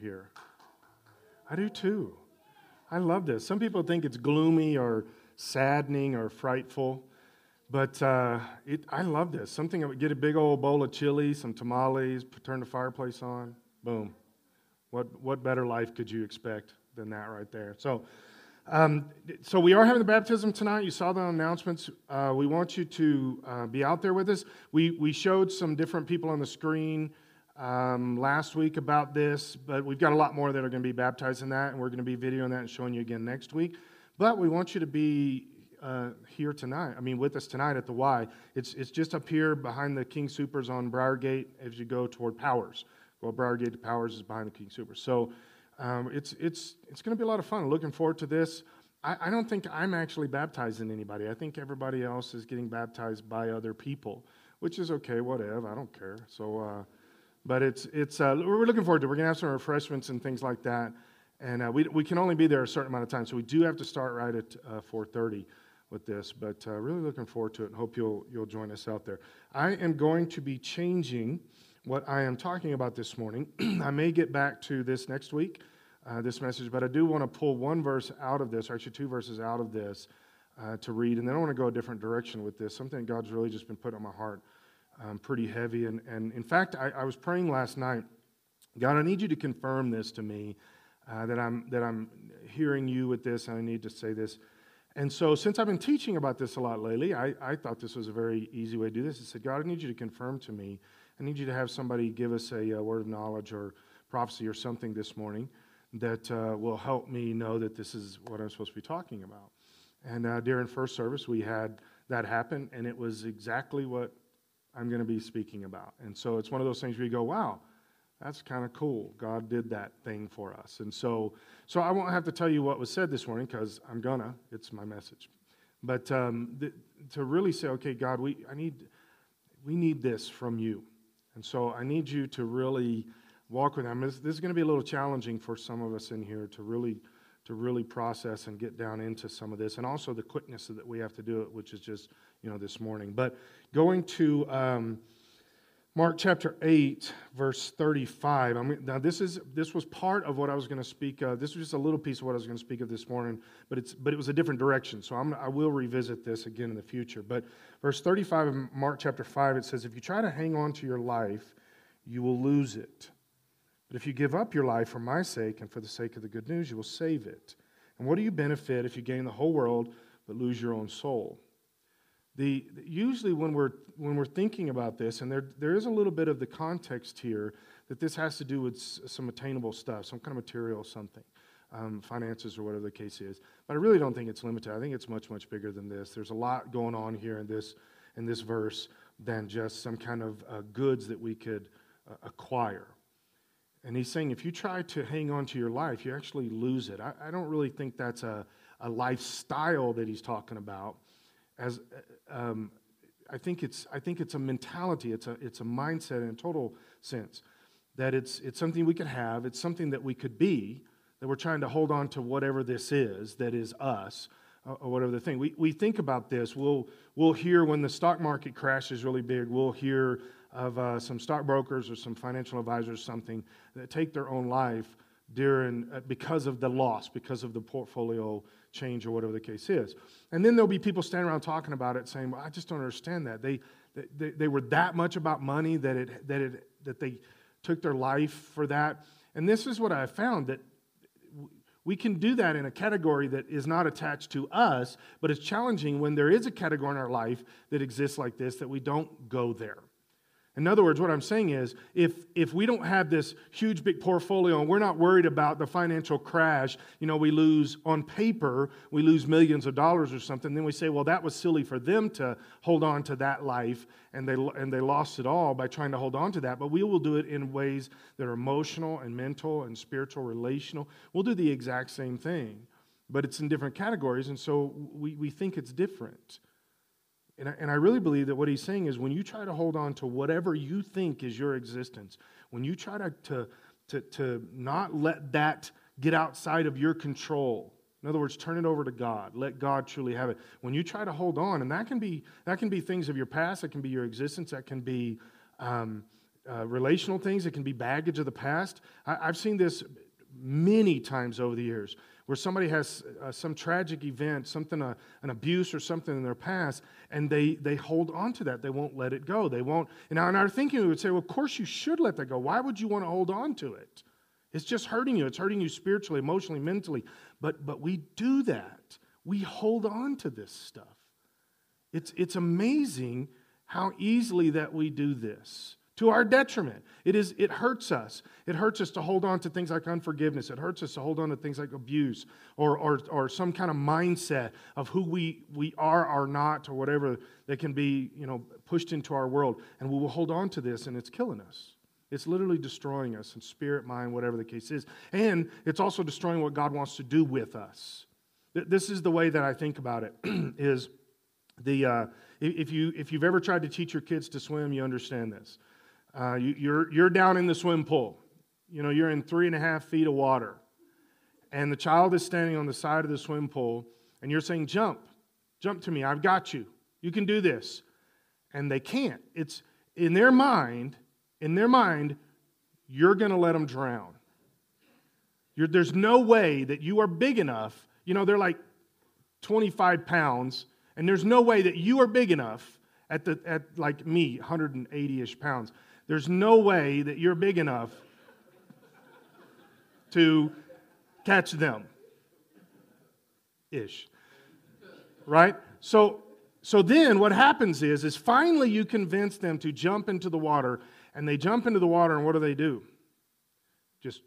here. I do too. I love this. Some people think it's gloomy or saddening or frightful, but uh, it, I love this. Something that would get a big old bowl of chili, some tamales, turn the fireplace on, boom. What, what better life could you expect than that right there? So, um, so we are having the baptism tonight. You saw the announcements. Uh, we want you to uh, be out there with us. We, we showed some different people on the screen um, last week about this, but we've got a lot more that are going to be baptized in that, and we're going to be videoing that and showing you again next week. But we want you to be uh, here tonight. I mean, with us tonight at the Y. It's it's just up here behind the King Soopers on Briargate as you go toward Powers. Well, Briargate to Powers is behind the King Soopers. So um, it's it's it's going to be a lot of fun. Looking forward to this. I, I don't think I'm actually baptizing anybody. I think everybody else is getting baptized by other people, which is okay. Whatever. I don't care. So. Uh, but it's, it's, uh, we're looking forward to it. We're going to have some refreshments and things like that. And uh, we, we can only be there a certain amount of time. So we do have to start right at uh, 4.30 with this. But uh, really looking forward to it and hope you'll, you'll join us out there. I am going to be changing what I am talking about this morning. I may get back to this next week, uh, this message, but I do want to pull one verse out of this, or actually two verses out of this uh, to read. And then I want to go a different direction with this, something God's really just been putting on my heart um, pretty heavy. And, and in fact, I, I, was praying last night God, I need you to confirm this to me uh, that, I'm, that I'm hearing you with this, and I need to say this. And so, since I've been teaching about this a lot lately, I, I thought this was a very easy way to do this. I said, God, I need you to confirm to me. I need you to have somebody give us a, a word of knowledge or prophecy or something this morning that uh, will help me know that this is what I'm supposed to be talking about. And uh, during first service, we had that happen, and it was exactly what I'm going to be speaking about. And so it's one of those things where you go, wow, that's kind of cool. God did that thing for us. And so, so I won't have to tell you what was said this morning because I'm gonna. It's my message. But um, th- to really say, okay, God, we I need we need this from you, and so I need you to really walk with them. This, this is going to be a little challenging for some of us in here to really to really process and get down into some of this, and also the quickness that we have to do it, which is just you know this morning. But going to um, Mark chapter eight, verse thirty-five. I mean, now this is this was part of what I was going to speak. of. This was just a little piece of what I was going to speak of this morning, but it's but it was a different direction. So I'm, I will revisit this again in the future. But verse thirty-five of Mark chapter five, it says, "If you try to hang on to your life, you will lose it." But if you give up your life for my sake and for the sake of the good news, you will save it. And what do you benefit if you gain the whole world but lose your own soul? The, usually, when we're, when we're thinking about this, and there, there is a little bit of the context here that this has to do with some attainable stuff, some kind of material, something, um, finances, or whatever the case is. But I really don't think it's limited. I think it's much, much bigger than this. There's a lot going on here in this, in this verse than just some kind of uh, goods that we could uh, acquire. And he's saying if you try to hang on to your life, you actually lose it. I, I don't really think that's a, a lifestyle that he's talking about. As uh, um, I think it's I think it's a mentality. It's a it's a mindset in a total sense that it's it's something we could have. It's something that we could be. That we're trying to hold on to whatever this is that is us. Uh, or whatever the thing. We, we think about this. We'll, we'll hear when the stock market crashes really big, we'll hear of uh, some stockbrokers or some financial advisors, something that take their own life during uh, because of the loss, because of the portfolio change or whatever the case is. And then there'll be people standing around talking about it, saying, "Well, I just don't understand that. They they, they were that much about money that it that it that they took their life for that." And this is what I found that we can do that in a category that is not attached to us, but it's challenging when there is a category in our life that exists like this that we don't go there. In other words, what I'm saying is if, if we don't have this huge big portfolio and we're not worried about the financial crash, you know, we lose on paper, we lose millions of dollars or something, then we say, well, that was silly for them to hold on to that life and they, and they lost it all by trying to hold on to that. But we will do it in ways that are emotional and mental and spiritual, relational. We'll do the exact same thing, but it's in different categories, and so we, we think it's different. And I, and I really believe that what he's saying is when you try to hold on to whatever you think is your existence, when you try to, to, to, to not let that get outside of your control, in other words, turn it over to God. Let God truly have it. When you try to hold on, and that can be that can be things of your past, that can be your existence, that can be um, uh, relational things, it can be baggage of the past. I, have seen this many times over the years where somebody has uh, some tragic event, something, uh, an abuse or something in their past, and they, they hold on to that. They won't let it go. They won't. And now in our thinking, we would say, well, of course you should let that go. Why would you want to hold on to it? It's just hurting you. It's hurting you spiritually, emotionally, mentally. But, but we do that. We hold on to this stuff. It's, it's amazing how easily that we do this to our detriment. It, is, it hurts us. It hurts us to hold on to things like unforgiveness. It hurts us to hold on to things like abuse or, or, or some kind of mindset of who we, we are or not or whatever that can be you know, pushed into our world. And we will hold on to this and it's killing us. It's literally destroying us in spirit, mind, whatever the case is. And it's also destroying what God wants to do with us. This is the way that I think about it is the, uh, if, you, if you've ever tried to teach your kids to swim, you understand this. Uh, you, you're, you're down in the swim pool. You know, you're in three and a half feet of water. And the child is standing on the side of the swim pool, and you're saying, Jump, jump to me, I've got you. You can do this. And they can't. It's in their mind, in their mind, you're going to let them drown. You're, there's no way that you are big enough. You know, they're like 25 pounds, and there's no way that you are big enough at, the, at like me, 180 ish pounds. There's no way that you're big enough to catch them. Ish. Right? So so then what happens is is finally you convince them to jump into the water and they jump into the water and what do they do? Just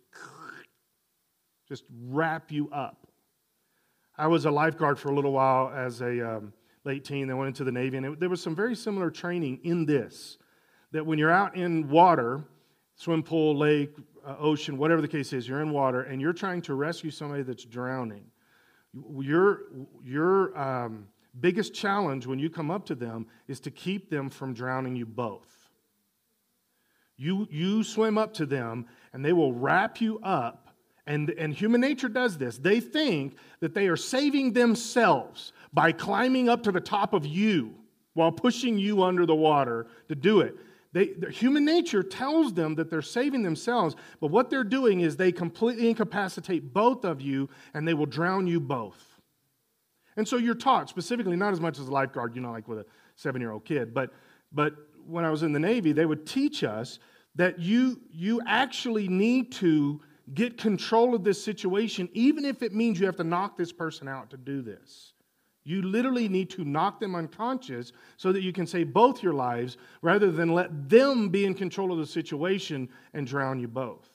just wrap you up. I was a lifeguard for a little while as a um, late teen. Then went into the Navy, and it, there was some very similar training in this that when you're out in water, swim pool, lake, uh, ocean, whatever the case is, you're in water and you're trying to rescue somebody that's drowning. Your, your um, biggest challenge when you come up to them is to keep them from drowning you both. You, you swim up to them and they will wrap you up. And, and human nature does this. They think that they are saving themselves by climbing up to the top of you while pushing you under the water to do it. They, human nature tells them that they're saving themselves, but what they're doing is they completely incapacitate both of you and they will drown you both. And so you're taught, specifically, not as much as a lifeguard, you know, like with a seven year old kid, but, but when I was in the Navy, they would teach us that you, you actually need to get control of this situation, even if it means you have to knock this person out to do this. You literally need to knock them unconscious so that you can save both your lives rather than let them be in control of the situation and drown you both.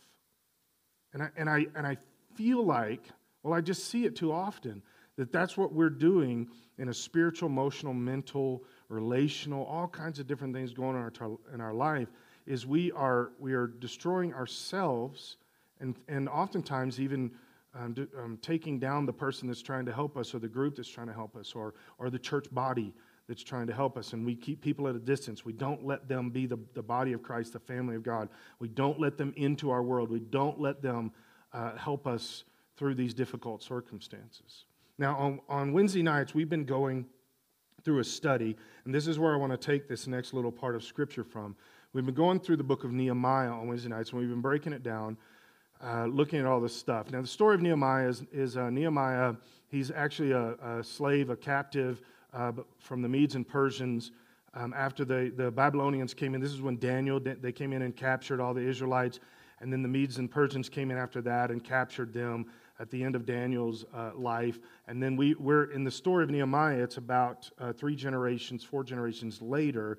And I, and I, and I feel like, well, I just see it too often, that that's what we're doing in a spiritual, emotional, mental, relational, all kinds of different things going on in our, in our life, is we are, we are destroying ourselves and, and oftentimes even um, do, um, taking down the person that's trying to help us or the group that's trying to help us or, or the church body that's trying to help us. And we keep people at a distance. We don't let them be the, the body of Christ, the family of God. We don't let them into our world. We don't let them uh, help us through these difficult circumstances. Now, on, on Wednesday nights, we've been going through a study, and this is where I want to take this next little part of Scripture from. We've been going through the book of Nehemiah on Wednesday nights, and we've been breaking it down uh, looking at all this stuff. Now, the story of Nehemiah is, is uh, Nehemiah, he's actually a, a slave, a captive uh, from the Medes and Persians. Um, after the, the Babylonians came in, this is when Daniel, they came in and captured all the Israelites. And then the Medes and Persians came in after that and captured them at the end of Daniel's uh, life. And then we, we're in the story of Nehemiah, it's about uh, three generations, four generations later.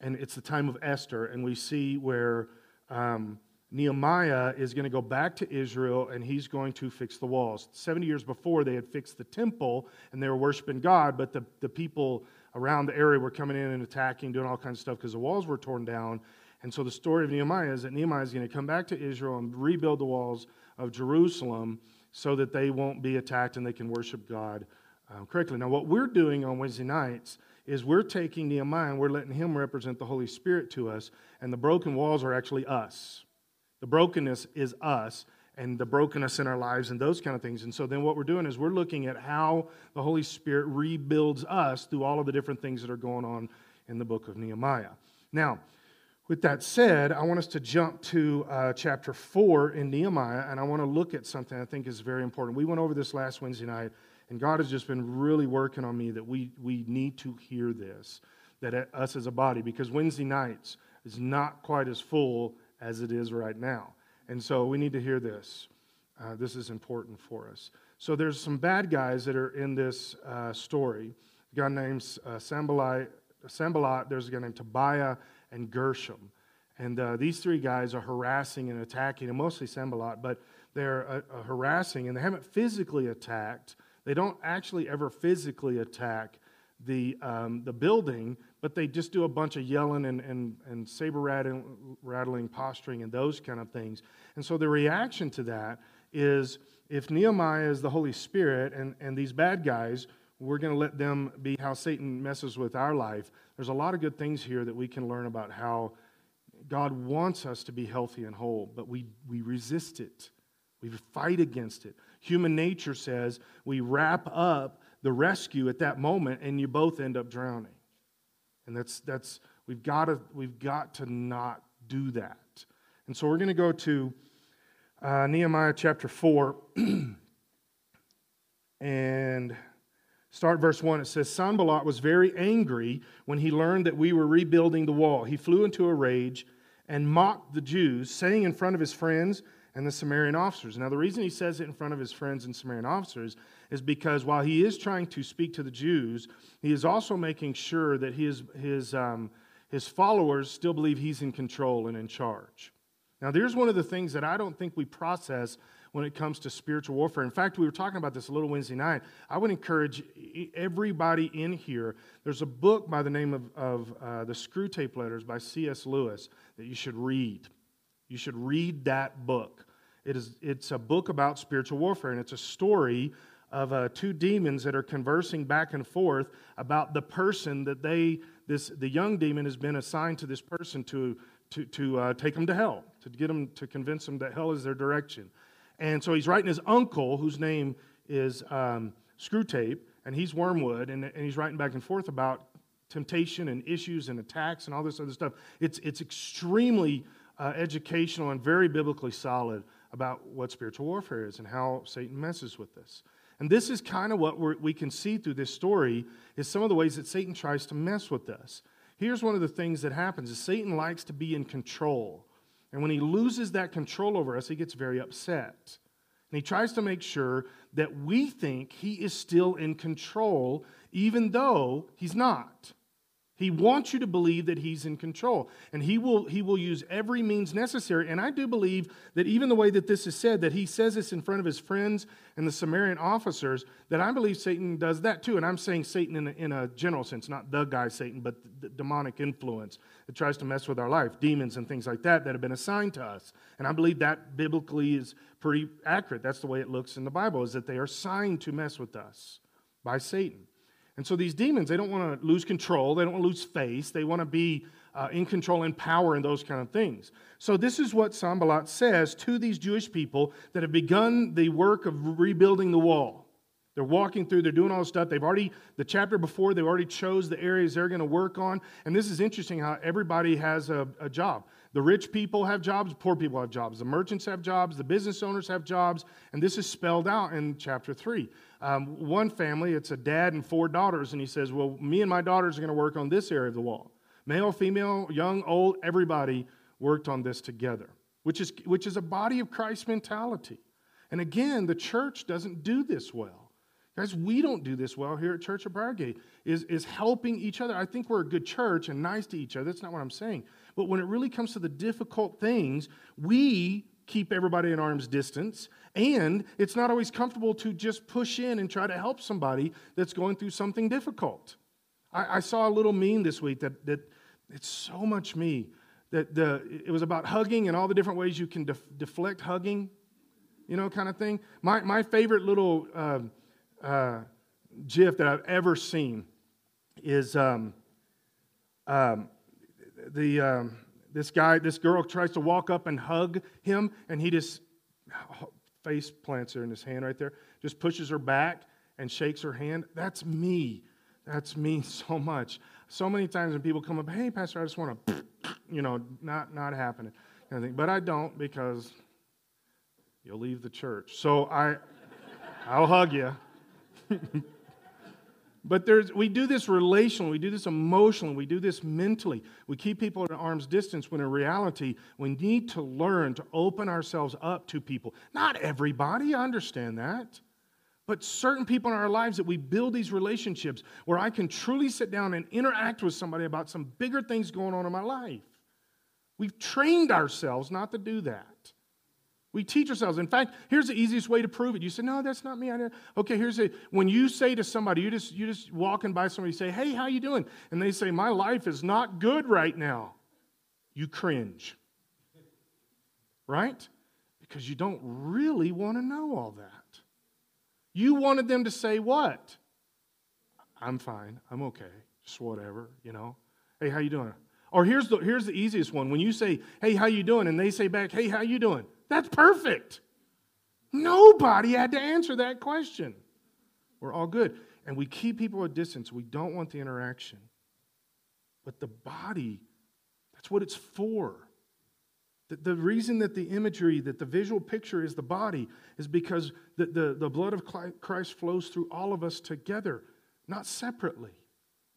And it's the time of Esther. And we see where um, Nehemiah is going to go back to Israel and he's going to fix the walls. 70 years before, they had fixed the temple and they were worshiping God, but the, the people around the area were coming in and attacking, doing all kinds of stuff because the walls were torn down. And so the story of Nehemiah is that Nehemiah is going to come back to Israel and rebuild the walls of Jerusalem so that they won't be attacked and they can worship God um, correctly. Now, what we're doing on Wednesday nights is we're taking Nehemiah and we're letting him represent the Holy Spirit to us, and the broken walls are actually us. The brokenness is us and the brokenness in our lives and those kind of things. And so then what we're doing is we're looking at how the Holy Spirit rebuilds us through all of the different things that are going on in the book of Nehemiah. Now, With that said, I want us to jump to uh, chapter 4 in Nehemiah, and I want to look at something I think is very important. We went over this last Wednesday night, and God has just been really working on me that we, we need to hear this, that us as a body, because Wednesday nights is not quite as full as it is right now. And so we need to hear this. Uh, this is important for us. So there's some bad guys that are in this uh, story. A guy named uh, Sanballat, Sanballat, there's a guy named Tobiah and Gershom. And uh, these three guys are harassing and attacking, and mostly Sanballat, but they're uh, uh, harassing, and they haven't physically attacked. They don't actually ever physically attack the, um, the building, but they just do a bunch of yelling and, and, and saber rattling, rattling, posturing, and those kind of things. And so the reaction to that is if Nehemiah is the Holy Spirit and, and these bad guys, we're going to let them be how Satan messes with our life. There's a lot of good things here that we can learn about how God wants us to be healthy and whole, but we, we resist it. We fight against it. Human nature says we wrap up the rescue at that moment and you both end up drowning. And that's, that's we've, got to, we've got to not do that. And so we're going to go to uh, Nehemiah chapter 4 and start verse 1. It says Sanballat was very angry when he learned that we were rebuilding the wall. He flew into a rage and mocked the Jews, saying in front of his friends and the Samaritan officers. Now, the reason he says it in front of his friends and Samaritan officers is because while he is trying to speak to the Jews, he is also making sure that his, his, um, his followers still believe he's in control and in charge. Now, there's one of the things that I don't think we process when it comes to spiritual warfare. In fact, we were talking about this a little Wednesday night. I would encourage everybody in here. There's a book by the name of, of uh, The Screwtape Letters by C.S. Lewis that you should read. You should read that book. It is, it's a book about spiritual warfare, and it's a story of uh, two demons that are conversing back and forth about the person that they, this, the young demon has been assigned to this person to to, to uh, take them to hell, to get them to convince them that hell is their direction. And so he's writing his uncle, whose name is um, Screwtape, and he's Wormwood, and, and he's writing back and forth about temptation and issues and attacks and all this other stuff. It's, it's extremely uh, educational and very biblically solid about what spiritual warfare is and how Satan messes with this. And this is kind of what we can see through this story is some of the ways that Satan tries to mess with us. Here's one of the things that happens is Satan likes to be in control. And when he loses that control over us, he gets very upset. And he tries to make sure that we think he is still in control, even though he's not. He wants you to believe that he's in control. And he will, he will use every means necessary. And I do believe that even the way that this is said, that he says this in front of his friends and the Samaritan officers, that I believe Satan does that too. And I'm saying Satan in a, in a general sense, not the guy Satan, but the demonic influence that tries to mess with our life, demons and things like that that have been assigned to us. And I believe that biblically is pretty accurate. That's the way it looks in the Bible, is that they are assigned to mess with us by Satan. And so these demons, they don't want to lose control, they don't want to lose face, they want to be uh, in control and power and those kind of things. So this is what Sanballat says to these Jewish people that have begun the work of rebuilding the wall. They're walking through, they're doing all this stuff. They've already, the chapter before, they've already chose the areas they're going to work on. And this is interesting how everybody has a, a job. The rich people have jobs, poor people have jobs. The merchants have jobs, the business owners have jobs. And this is spelled out in chapter 3. Um, one family, it's a dad and four daughters, and he says, Well, me and my daughters are going to work on this area of the wall. Male, female, young, old, everybody worked on this together, which is, which is a body of Christ mentality. And again, the church doesn't do this well. Guys, we don't do this well here at Church of Briargate, is, is helping each other. I think we're a good church and nice to each other. That's not what I'm saying. But when it really comes to the difficult things, we keep everybody at arm's distance. And it's not always comfortable to just push in and try to help somebody that's going through something difficult. I, I saw a little meme this week that, that it's so much me that the, it was about hugging and all the different ways you can def, deflect hugging, you know, kind of thing. My, my favorite little uh, uh, GIF that I've ever seen is um, um, the. Um, this guy, this girl tries to walk up and hug him, and he just face plants her in his hand right there, just pushes her back and shakes her hand. That's me. That's me so much. So many times when people come up, hey, Pastor, I just want to, you know, not, not happening. Kind of but I don't because you'll leave the church. So I, I'll hug you. but there's, we do this relationally, we do this emotionally, we do this mentally. We keep people at arm's distance when in reality, we need to learn to open ourselves up to people. Not everybody, I understand that. But certain people in our lives that we build these relationships where I can truly sit down and interact with somebody about some bigger things going on in my life. We've trained ourselves not to do that. We teach ourselves. In fact, here's the easiest way to prove it. You say, "No, that's not me." Okay, here's it. When you say to somebody, you just you just walking by somebody, say, "Hey, how you doing?" And they say, "My life is not good right now." You cringe, right? Because you don't really want to know all that. You wanted them to say what? I'm fine. I'm okay. Just whatever, you know. Hey, how you doing? Or here's the here's the easiest one. When you say, "Hey, how you doing?" and they say back, "Hey, how you doing?" That's perfect. Nobody had to answer that question. We're all good. And we keep people at distance. We don't want the interaction. But the body, that's what it's for. The, the reason that the imagery, that the visual picture is the body, is because the, the, the blood of Christ flows through all of us together, not separately,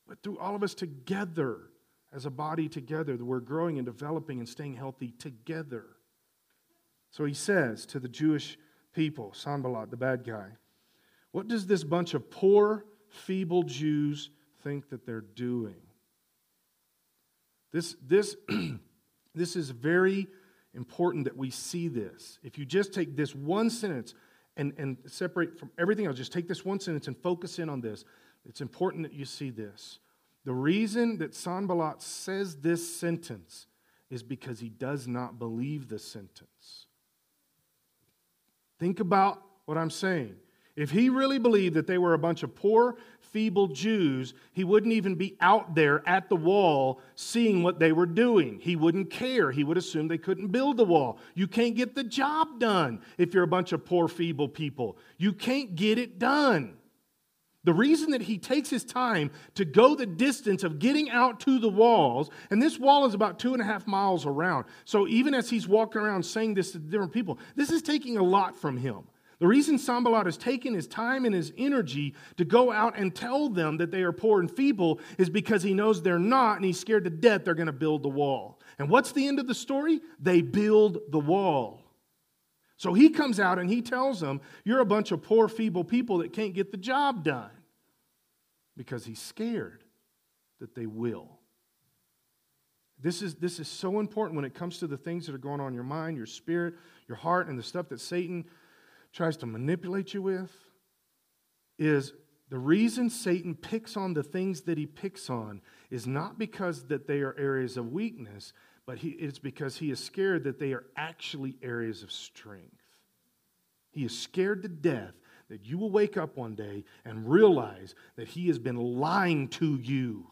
but through all of us together as a body together, that we're growing and developing and staying healthy together. So he says to the Jewish people, Sanballat, the bad guy, what does this bunch of poor, feeble Jews think that they're doing? This, this, this is very important that we see this. If you just take this one sentence and, and separate from everything else, just take this one sentence and focus in on this. It's important that you see this. The reason that Sanballat says this sentence is because he does not believe the sentence. Think about what I'm saying. If he really believed that they were a bunch of poor, feeble Jews, he wouldn't even be out there at the wall seeing what they were doing. He wouldn't care. He would assume they couldn't build the wall. You can't get the job done if you're a bunch of poor, feeble people. You can't get it done. The reason that he takes his time to go the distance of getting out to the walls, and this wall is about two and a half miles around. So even as he's walking around saying this to different people, this is taking a lot from him. The reason Sanballat has taken his time and his energy to go out and tell them that they are poor and feeble is because he knows they're not and he's scared to death they're going to build the wall. And what's the end of the story? They build the wall. So he comes out and he tells them, You're a bunch of poor, feeble people that can't get the job done because he's scared that they will. This is, this is so important when it comes to the things that are going on in your mind, your spirit, your heart, and the stuff that Satan tries to manipulate you with is the reason Satan picks on the things that he picks on is not because that they are areas of weakness, but he, it's because he is scared that they are actually areas of strength. He is scared to death that you will wake up one day and realize that he has been lying to you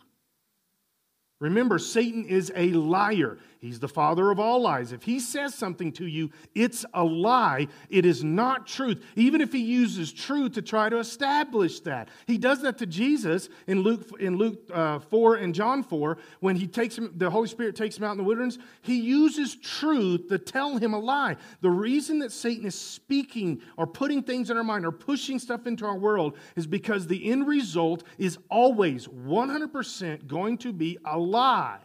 Remember, Satan is a liar. He's the father of all lies. If he says something to you, it's a lie. It is not truth, even if he uses truth to try to establish that. He does that to Jesus in Luke, in Luke uh, 4 and John 4. When he takes him, the Holy Spirit takes him out in the wilderness, he uses truth to tell him a lie. The reason that Satan is speaking or putting things in our mind or pushing stuff into our world is because the end result is always 100% going to be a lie.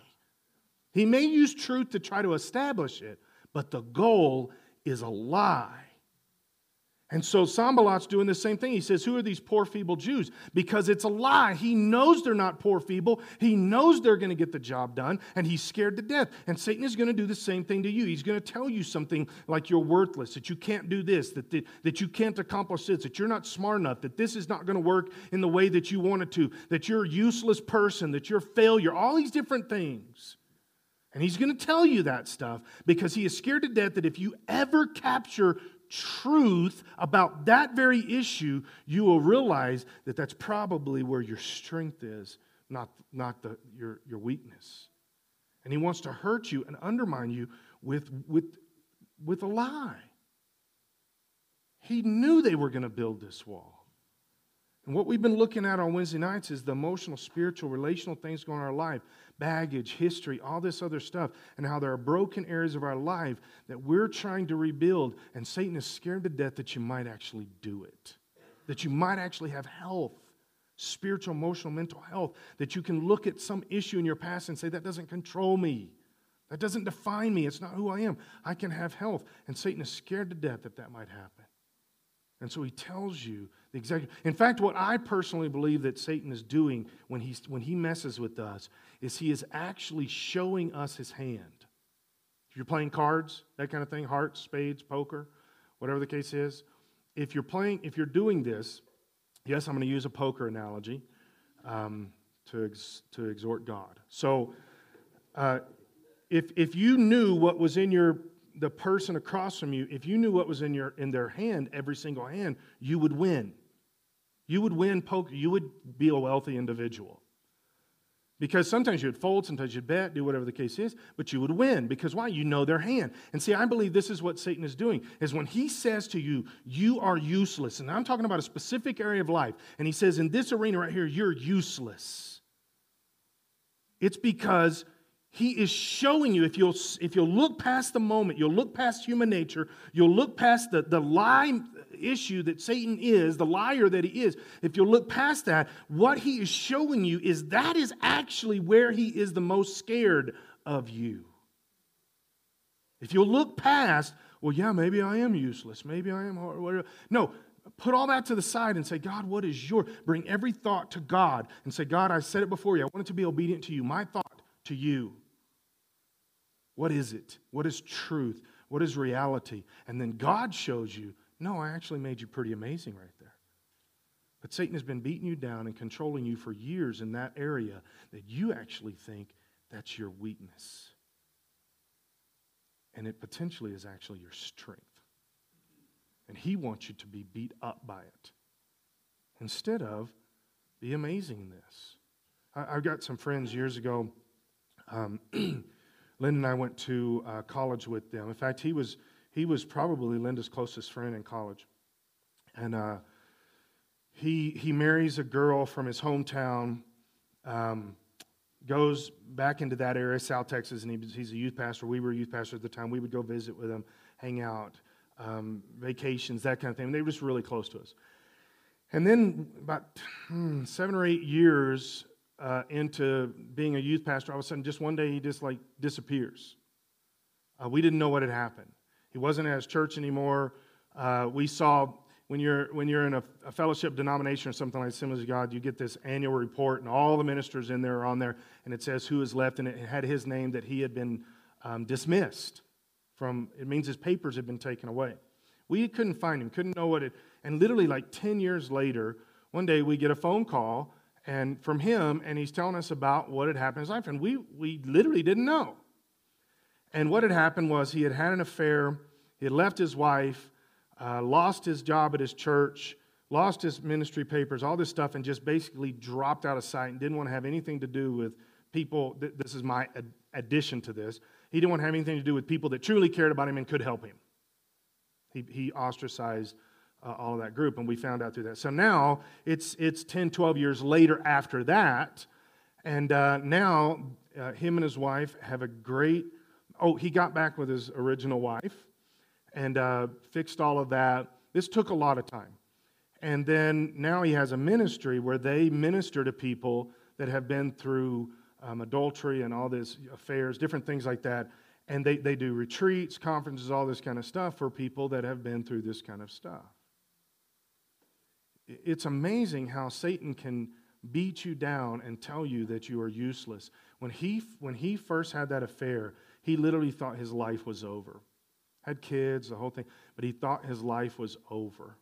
He may use truth to try to establish it, but the goal is a lie. And so Sanballat's doing the same thing. He says, Who are these poor, feeble Jews? Because it's a lie. He knows they're not poor, feeble. He knows they're going to get the job done, and he's scared to death. And Satan is going to do the same thing to you. He's going to tell you something like you're worthless, that you can't do this, that, that, that you can't accomplish this, that you're not smart enough, that this is not going to work in the way that you want it to, that you're a useless person, that you're a failure, all these different things. And he's going to tell you that stuff because he is scared to death that if you ever capture truth about that very issue, you will realize that that's probably where your strength is, not, not the, your, your weakness. And he wants to hurt you and undermine you with, with, with a lie. He knew they were going to build this wall. And what we've been looking at on Wednesday nights is the emotional, spiritual, relational things going on in our life baggage, history, all this other stuff, and how there are broken areas of our life that we're trying to rebuild. And Satan is scared to death that you might actually do it, that you might actually have health, spiritual, emotional, mental health, that you can look at some issue in your past and say, that doesn't control me. That doesn't define me. It's not who I am. I can have health. And Satan is scared to death that that might happen. And so he tells you the exact. In fact, what I personally believe that Satan is doing when, he's, when he messes with us is he is actually showing us his hand. If you're playing cards, that kind of thing, hearts, spades, poker, whatever the case is, if you're playing, if you're doing this, yes, I'm going to use a poker analogy um, to, ex, to exhort God. So, uh, if, if you knew what was in your the person across from you, if you knew what was in, your, in their hand, every single hand, you would win. You would win poker. You would be a wealthy individual. Because sometimes you'd fold, sometimes you'd bet, do whatever the case is, but you would win. Because why? You know their hand. And see, I believe this is what Satan is doing, is when he says to you, you are useless, and I'm talking about a specific area of life, and he says, in this arena right here, you're useless. It's because he is showing you, if you'll, if you'll look past the moment, you'll look past human nature, you'll look past the, the lie issue that Satan is, the liar that he is, if you'll look past that, what he is showing you is that is actually where he is the most scared of you. If you'll look past, well, yeah, maybe I am useless, maybe I am hard, whatever. No, put all that to the side and say, God, what is your? Bring every thought to God and say, God, I said it before you. I wanted to be obedient to you. My thought to you. What is it? What is truth? What is reality? And then God shows you, no, I actually made you pretty amazing right there. But Satan has been beating you down and controlling you for years in that area that you actually think that's your weakness. And it potentially is actually your strength. And he wants you to be beat up by it instead of be amazing in this. I, have got some friends years ago. Um, Linda and I went to uh, college with them. In fact, he was, he was probably Linda's closest friend in college. And uh, he, he marries a girl from his hometown, um, goes back into that area, South Texas, and he, he's a youth pastor. We were youth pastors at the time. We would go visit with him, hang out, um, vacations, that kind of thing. They were just really close to us. And then about hmm, seven or eight years uh, into being a youth pastor, all of a sudden, just one day, he just like disappears. Uh, we didn't know what had happened. He wasn't at his church anymore. Uh, we saw when you're when you're in a, a, fellowship denomination or something like Assemblies of God, you get this annual report, and all the ministers in there are on there, and it says who is left, and it had his name that he had been um, dismissed from. It means his papers had been taken away. We couldn't find him, couldn't know what it. And literally, like ten years later, one day we get a phone call and from him, and he's telling us about what had happened in his life. And we, we literally didn't know. And what had happened was he had had an affair, he had left his wife, uh, lost his job at his church, lost his ministry papers, all this stuff, and just basically dropped out of sight and didn't want to have anything to do with people. This is my addition to this. He didn't want to have anything to do with people that truly cared about him and could help him. He, he ostracized uh, all of that group, and we found out through that. So now it's, it's 10, 12 years later after that, and uh, now uh, him and his wife have a great. Oh, he got back with his original wife and uh, fixed all of that. This took a lot of time. And then now he has a ministry where they minister to people that have been through um, adultery and all these affairs, different things like that. And they, they do retreats, conferences, all this kind of stuff for people that have been through this kind of stuff it's amazing how Satan can beat you down and tell you that you are useless. When he, when he first had that affair, he literally thought his life was over. Had kids, the whole thing, but he thought his life was over.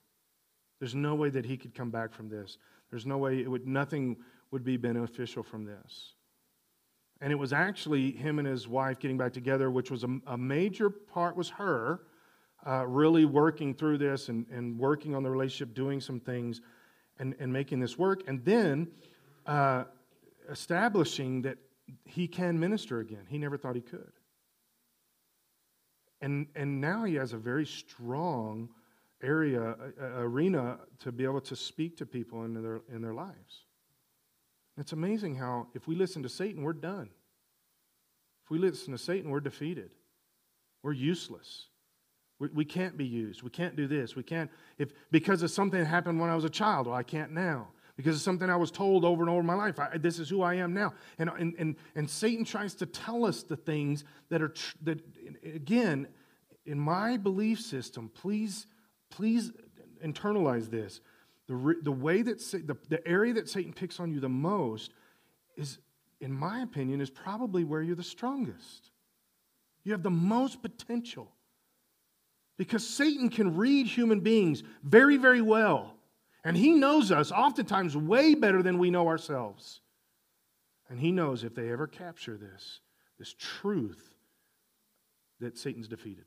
There's no way that he could come back from this. There's no way it would, nothing would be beneficial from this. And it was actually him and his wife getting back together, which was a, a major part was her uh, really working through this and, and working on the relationship, doing some things, and, and making this work. And then uh, establishing that he can minister again. He never thought he could. And, and now he has a very strong area, arena to be able to speak to people in their, in their lives. It's amazing how if we listen to Satan, we're done. If we listen to Satan, we're defeated. We're useless. We, we can't be used. We can't do this. We can't, if because of something that happened when I was a child, well, I can't now. Because it's something I was told over and over in my life, I, this is who I am now. And, and, and, and Satan tries to tell us the things that are, tr- that, again, in my belief system, please, please internalize this. The, the way that the, the area that Satan picks on you the most is, in my opinion, is probably where you're the strongest. You have the most potential. Because Satan can read human beings very, very well. And he knows us oftentimes way better than we know ourselves. And he knows if they ever capture this, this truth, that Satan's defeated.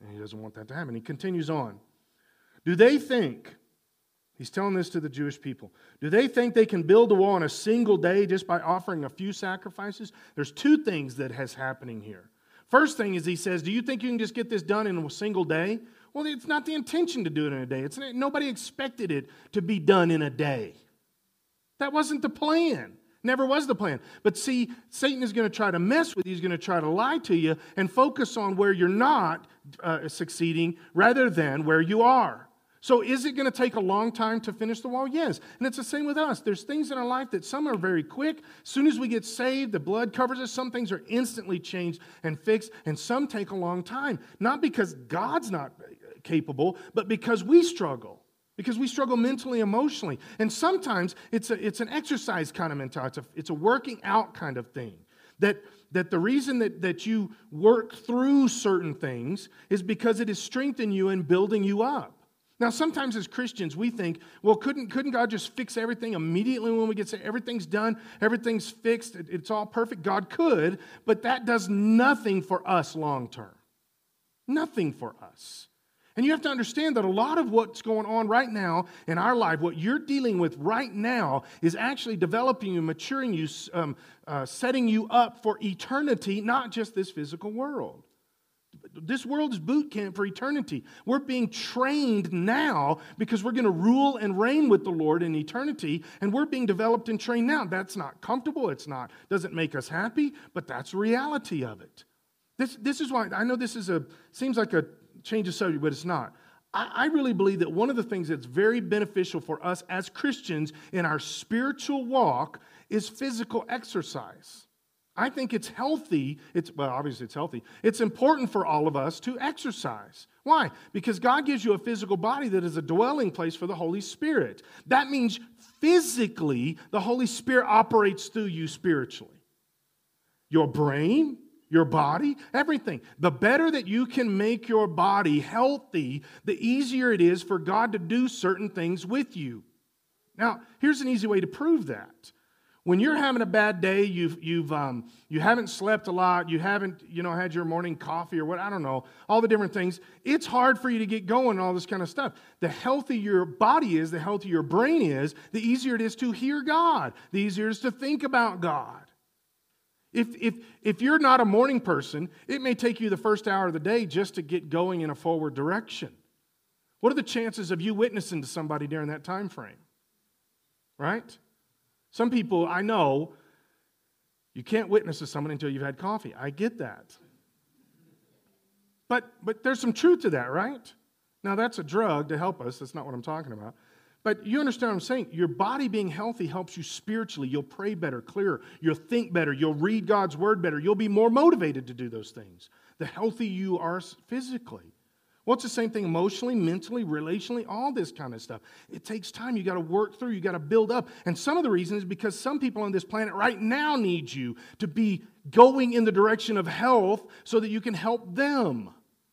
And he doesn't want that to happen. He continues on. Do they think, he's telling this to the Jewish people, do they think they can build a wall in a single day just by offering a few sacrifices? There's two things that has happening here. First thing is he says, do you think you can just get this done in a single day? Well, it's not the intention to do it in a day. It's, nobody expected it to be done in a day. That wasn't the plan. Never was the plan. But see, Satan is going to try to mess with you. He's going to try to lie to you and focus on where you're not uh, succeeding rather than where you are. So, is it going to take a long time to finish the wall? Yes. And it's the same with us. There's things in our life that some are very quick. As soon as we get saved, the blood covers us. Some things are instantly changed and fixed, and some take a long time. Not because God's not capable, but because we struggle because we struggle mentally, emotionally. And sometimes it's, a, it's an exercise kind of mentality, it's a, it's a working out kind of thing. That, that the reason that, that you work through certain things is because it is strengthening you and building you up. Now, sometimes as Christians, we think, well, couldn't, couldn't God just fix everything immediately when we get saved? Everything's done, everything's fixed, it's all perfect. God could, but that does nothing for us long term. Nothing for us. And you have to understand that a lot of what's going on right now in our life, what you're dealing with right now, is actually developing you, maturing you, um, uh, setting you up for eternity, not just this physical world. This world is boot camp for eternity. We're being trained now because we're going to rule and reign with the Lord in eternity, and we're being developed and trained now. That's not comfortable. It's not doesn't make us happy, but that's the reality of it. This, this is why I know this is a seems like a change the subject, but it's not. I, I really believe that one of the things that's very beneficial for us as Christians in our spiritual walk is physical exercise. I think it's healthy. It's well, obviously it's healthy. It's important for all of us to exercise. Why? Because God gives you a physical body that is a dwelling place for the Holy Spirit. That means physically the Holy Spirit operates through you spiritually. Your brain, your body, everything. The better that you can make your body healthy, the easier it is for God to do certain things with you. Now, here's an easy way to prove that. When you're having a bad day, you've, you've, um, you haven't slept a lot, you haven't you know, had your morning coffee or what, I don't know, all the different things, it's hard for you to get going and all this kind of stuff. The healthier your body is, the healthier your brain is, the easier it is to hear God, the easier it is to think about God. If, if, if you're not a morning person, it may take you the first hour of the day just to get going in a forward direction. What are the chances of you witnessing to somebody during that time frame? Right? Some people I know, you can't witness to someone until you've had coffee. I get that. But, but there's some truth to that, right? Now, that's a drug to help us. That's not what I'm talking about. But you understand what I'm saying? Your body being healthy helps you spiritually. You'll pray better, clearer. You'll think better. You'll read God's word better. You'll be more motivated to do those things. The healthy you are physically. Well, it's the same thing emotionally, mentally, relationally, all this kind of stuff. It takes time. You got to work through, you got to build up. And some of the reason is because some people on this planet right now need you to be going in the direction of health so that you can help them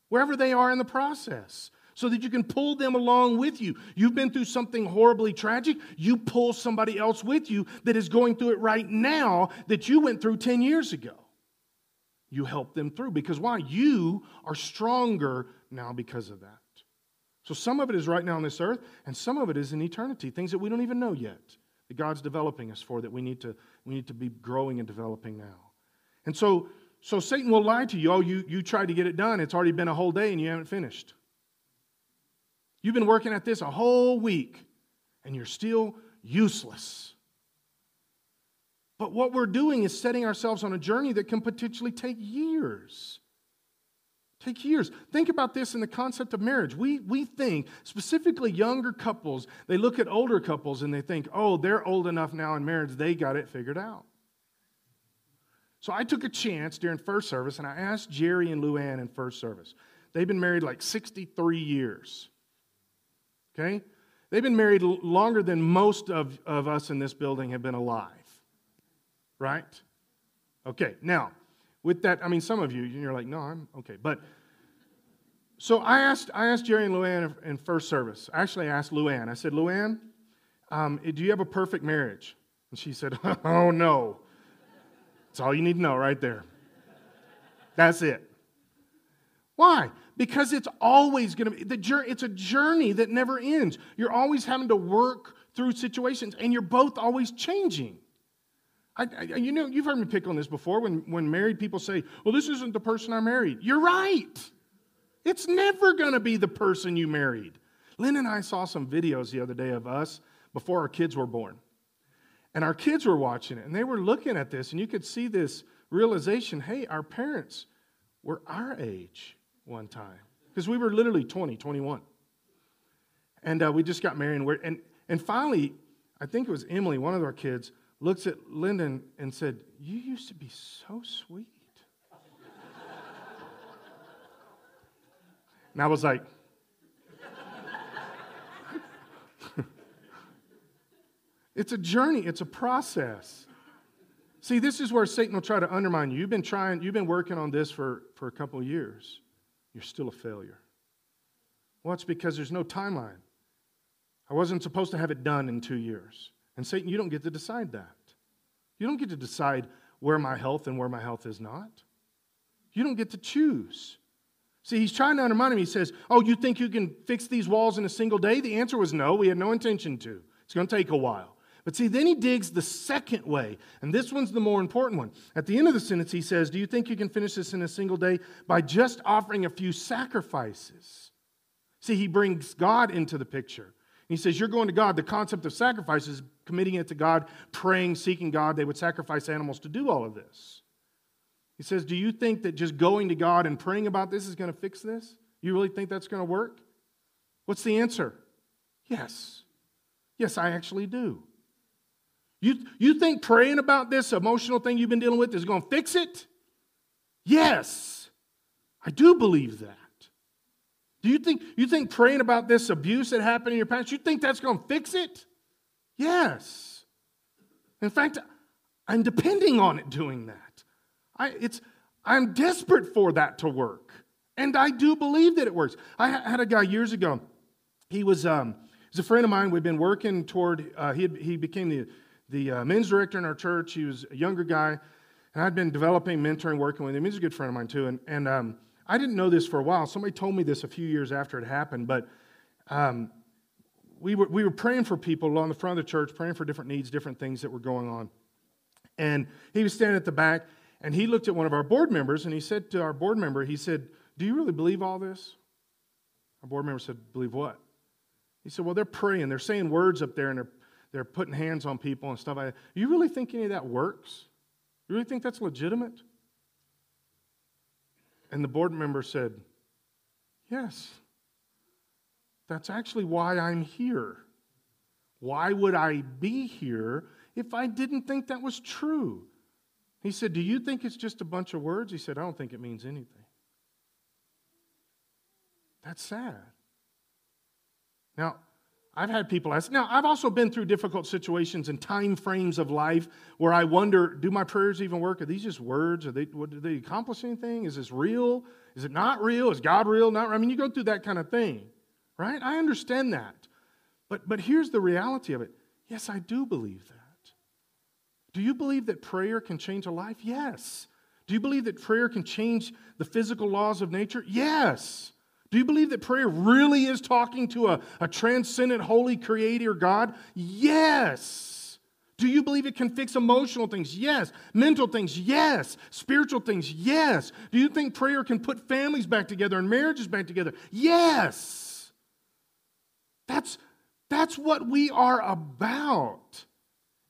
wherever they are in the process so that you can pull them along with you. You've been through something horribly tragic, you pull somebody else with you that is going through it right now that you went through 10 years ago. You help them through because why? You are stronger now because of that. So some of it is right now on this earth, and some of it is in eternity, things that we don't even know yet that God's developing us for that we need to, we need to be growing and developing now. And so, so Satan will lie to you. Oh, you, you tried to get it done. It's already been a whole day and you haven't finished. You've been working at this a whole week and you're still useless. But what we're doing is setting ourselves on a journey that can potentially take years. Take years. Think about this in the concept of marriage. We, we think, specifically younger couples, they look at older couples and they think, oh, they're old enough now in marriage, they got it figured out. So I took a chance during first service and I asked Jerry and Luann in first service. They've been married like 63 years. Okay? They've been married longer than most of, of us in this building have been alive. Right? Okay, now, with that, I mean, some of you, you're like, no, I'm okay. But so I asked, I asked Jerry and Luann in first service. Actually, I asked Luann. I said, Luann, um, do you have a perfect marriage? And she said, oh, no. That's all you need to know right there. That's it. Why? Because it's always going to be the journey. It's a journey that never ends. You're always having to work through situations, and you're both always changing. I, I, you know, you've heard me pick on this before when, when married people say, Well, this isn't the person I married. You're right. It's never going to be the person you married. Lynn and I saw some videos the other day of us before our kids were born. And our kids were watching it, and they were looking at this, and you could see this realization hey, our parents were our age one time. Because we were literally 20, 21. And uh, we just got married. And, and, and finally, I think it was Emily, one of our kids, looks at Lyndon and said, You used to be so sweet. and I was like, It's a journey, it's a process. See, this is where Satan will try to undermine you. You've been trying, you've been working on this for, for a couple years. You're still a failure. Well, it's because there's no timeline. I wasn't supposed to have it done in two years. And Satan, you don't get to decide that. You don't get to decide where my health and where my health is not. You don't get to choose. See, he's trying to undermine him. He says, Oh, you think you can fix these walls in a single day? The answer was no. We had no intention to. It's going to take a while. But see, then he digs the second way, and this one's the more important one. At the end of the sentence, he says, Do you think you can finish this in a single day by just offering a few sacrifices? See, he brings God into the picture. He says, You're going to God. The concept of sacrifice is committing it to God, praying, seeking God. They would sacrifice animals to do all of this. He says, Do you think that just going to God and praying about this is going to fix this? You really think that's going to work? What's the answer? Yes. Yes, I actually do. You, you think praying about this emotional thing you've been dealing with is going to fix it? Yes, I do believe that. Do you think, you think praying about this abuse that happened in your past, you think that's going to fix it? Yes. In fact, I'm depending on it doing that. I, it's, I'm desperate for that to work. And I do believe that it works. I had a guy years ago. He was, um, he was a friend of mine. We'd been working toward, uh, he, had, he became the the uh, men's director in our church. He was a younger guy, and I'd been developing, mentoring, working with him. He's a good friend of mine, too. And, and um, I didn't know this for a while. Somebody told me this a few years after it happened, but um, we, were, we were praying for people along the front of the church, praying for different needs, different things that were going on. And he was standing at the back, and he looked at one of our board members, and he said to our board member, he said, Do you really believe all this? Our board member said, Believe what? He said, Well, they're praying. They're saying words up there, and they're they're putting hands on people and stuff like that. You really think any of that works? You really think that's legitimate? And the board member said, Yes. That's actually why I'm here. Why would I be here if I didn't think that was true? He said, Do you think it's just a bunch of words? He said, I don't think it means anything. That's sad. Now, I've had people ask. Now, I've also been through difficult situations and time frames of life where I wonder, do my prayers even work? Are these just words? Are they, what, do they accomplish anything? Is this real? Is it not real? Is God real? Not. I mean, you go through that kind of thing, right? I understand that, but but here's the reality of it. Yes, I do believe that. Do you believe that prayer can change a life? Yes. Do you believe that prayer can change the physical laws of nature? Yes. Do you believe that prayer really is talking to a, a transcendent, holy creator God? Yes. Do you believe it can fix emotional things? Yes. Mental things? Yes. Spiritual things? Yes. Do you think prayer can put families back together and marriages back together? Yes. That's, that's what we are about.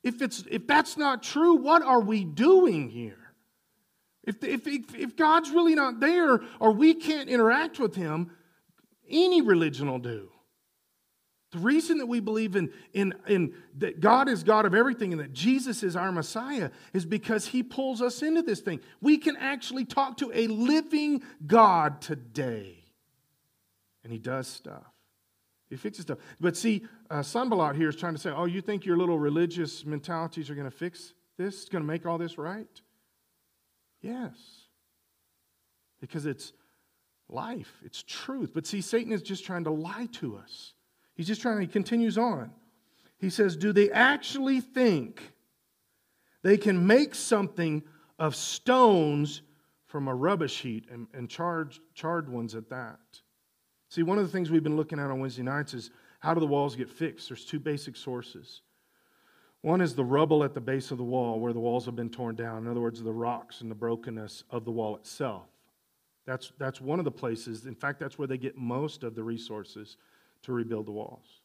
If, it's, if that's not true, what are we doing here? If, if, if, if God's really not there or we can't interact with Him, any religion will do. The reason that we believe in, in, in that God is God of everything and that Jesus is our Messiah is because He pulls us into this thing. We can actually talk to a living God today. And He does stuff. He fixes stuff. But see, uh, Sanballat here is trying to say, oh, you think your little religious mentalities are going to fix this? It's going to make all this right? Yes. Because it's life, it's truth. But see, Satan is just trying to lie to us. He's just trying, he continues on. He says, Do they actually think they can make something of stones from a rubbish heap and, and charred, charred ones at that? See, one of the things we've been looking at on Wednesday nights is how do the walls get fixed? There's two basic sources. One is the rubble at the base of the wall where the walls have been torn down. In other words, the rocks and the brokenness of the wall itself. That's, that's one of the places. In fact, that's where they get most of the resources to rebuild the walls.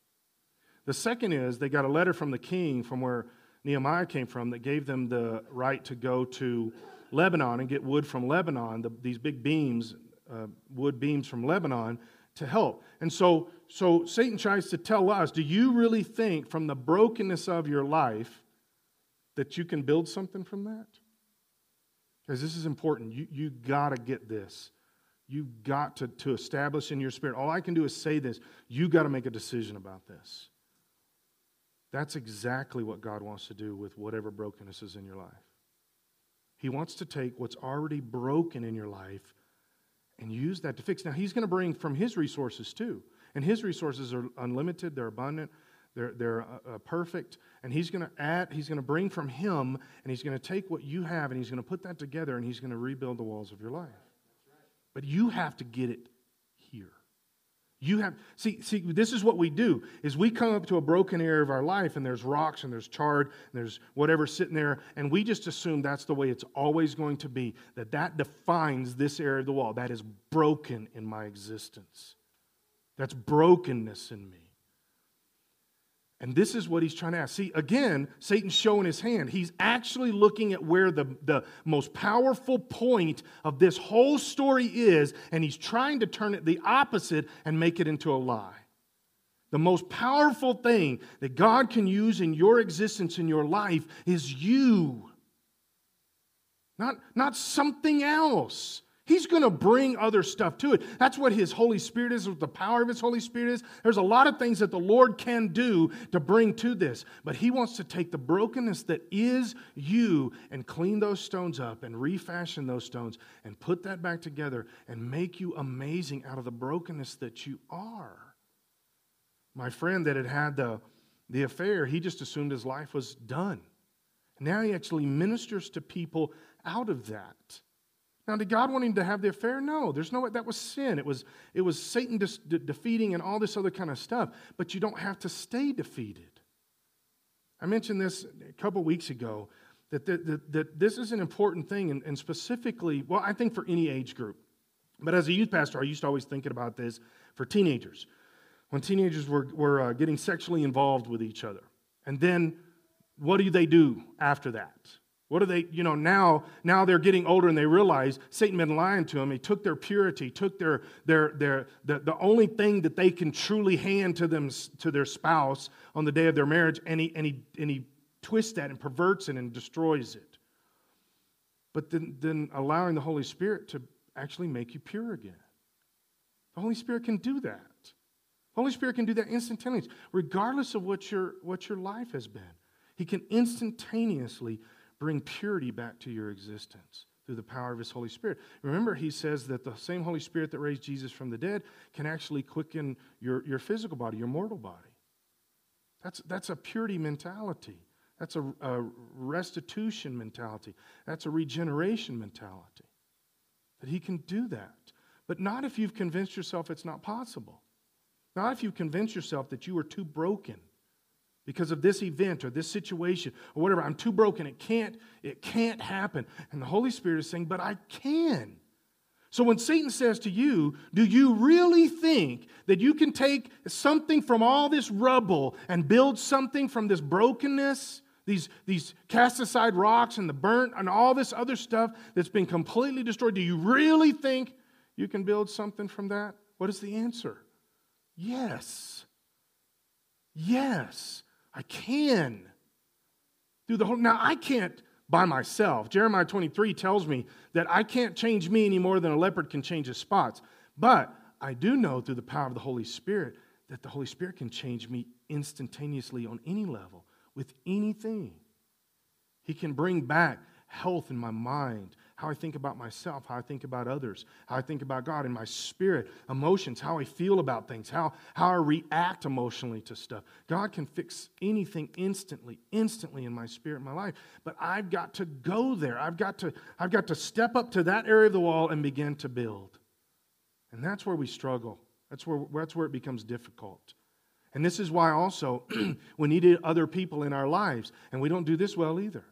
The second is they got a letter from the king from where Nehemiah came from that gave them the right to go to Lebanon and get wood from Lebanon, the, these big beams, uh, wood beams from Lebanon, to help. And so, so Satan tries to tell us do you really think from the brokenness of your life that you can build something from that? Because this is important. You, you got to get this. You got to, to establish in your spirit. All I can do is say this. You got to make a decision about this. That's exactly what God wants to do with whatever brokenness is in your life. He wants to take what's already broken in your life and use that to fix. Now, He's going to bring from His resources too. And His resources are unlimited, they're abundant, they're, they're uh, uh, perfect. And He's going to add, He's going to bring from Him, and He's going to take what you have, and He's going to put that together, and He's going to rebuild the walls of your life. But you have to get it here. You have see see this is what we do is we come up to a broken area of our life and there's rocks and there's charred and there's whatever sitting there and we just assume that's the way it's always going to be that that defines this area of the wall that is broken in my existence. That's brokenness in me. And this is what he's trying to ask. See, again, Satan's showing his hand. He's actually looking at where the, the most powerful point of this whole story is, and he's trying to turn it the opposite and make it into a lie. The most powerful thing that God can use in your existence, in your life, is you, not, not something else. He's going to bring other stuff to it. That's what His Holy Spirit is, what the power of His Holy Spirit is. There's a lot of things that the Lord can do to bring to this, but He wants to take the brokenness that is you and clean those stones up and refashion those stones and put that back together and make you amazing out of the brokenness that you are. My friend that had had the, the affair, he just assumed his life was done. Now he actually ministers to people out of that. Now, did God want him to have the affair? No, there's no that was sin. It was it was Satan de- de- defeating and all this other kind of stuff. But you don't have to stay defeated. I mentioned this a couple weeks ago that, that, that, that this is an important thing, and, and specifically, well, I think for any age group. But as a youth pastor, I used to always thinking about this for teenagers. When teenagers were, were uh, getting sexually involved with each other. And then what do they do after that? What are they, you know, now, now they're getting older and they realize Satan been lying to them. He took their purity, took their, their, their, the, the only thing that they can truly hand to them, to their spouse on the day of their marriage, and he, and he, and he twists that and perverts it and destroys it. But then, then allowing the Holy Spirit to actually make you pure again. The Holy Spirit can do that. The Holy Spirit can do that instantaneously, regardless of what your, what your life has been. He can instantaneously bring purity back to your existence through the power of his Holy Spirit. Remember, he says that the same Holy Spirit that raised Jesus from the dead can actually quicken your, your physical body, your mortal body. That's, that's a purity mentality. That's a, a restitution mentality. That's a regeneration mentality. That he can do that. But not if you've convinced yourself it's not possible. Not if you've convinced yourself that you are too broken because of this event or this situation or whatever i'm too broken it can't it can't happen and the holy spirit is saying but i can So when Satan says to you, Do you really think that you can take something from all this rubble and build something from this brokenness? These, these cast aside rocks and the burnt and all this other stuff that's been completely destroyed. Do you really think you can build something from that? What is the answer? Yes. Yes, I can. Do the whole now I can't by myself. Jeremiah 23 tells me that I can't change me any more than a leopard can change his spots. But I do know through the power of the Holy Spirit that the Holy Spirit can change me instantaneously on any level with anything. He can bring back health in my mind, how I think about myself, how I think about others, how I think about God in my spirit, emotions, how I feel about things, how, how I react emotionally to stuff. God can fix anything instantly, instantly in my spirit, in my life. But I've got to go there. I've got to, I've got to step up to that area of the wall and begin to build. And that's where we struggle. That's where, that's where it becomes difficult. And this is why also we need other people in our lives. And we don't do this well either.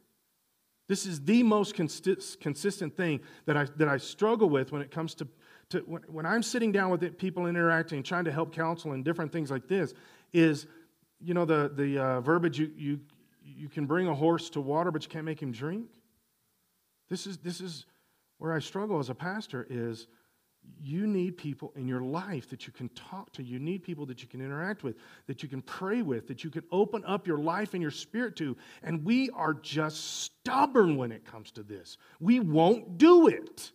This is the most consi- consistent thing that I, that I struggle with when it comes to, to when, when I'm sitting down with it, people interacting, trying to help counsel and different things like this, is, you know, the, the uh, verbiage you, you, you can bring a horse to water, but you can't make him drink. This is, this is where I struggle as a pastor is you need people in your life that you can talk to. You need people that you can interact with, that you can pray with, that you can open up your life and your spirit to. And we are just stubborn when it comes to this. We won't do it.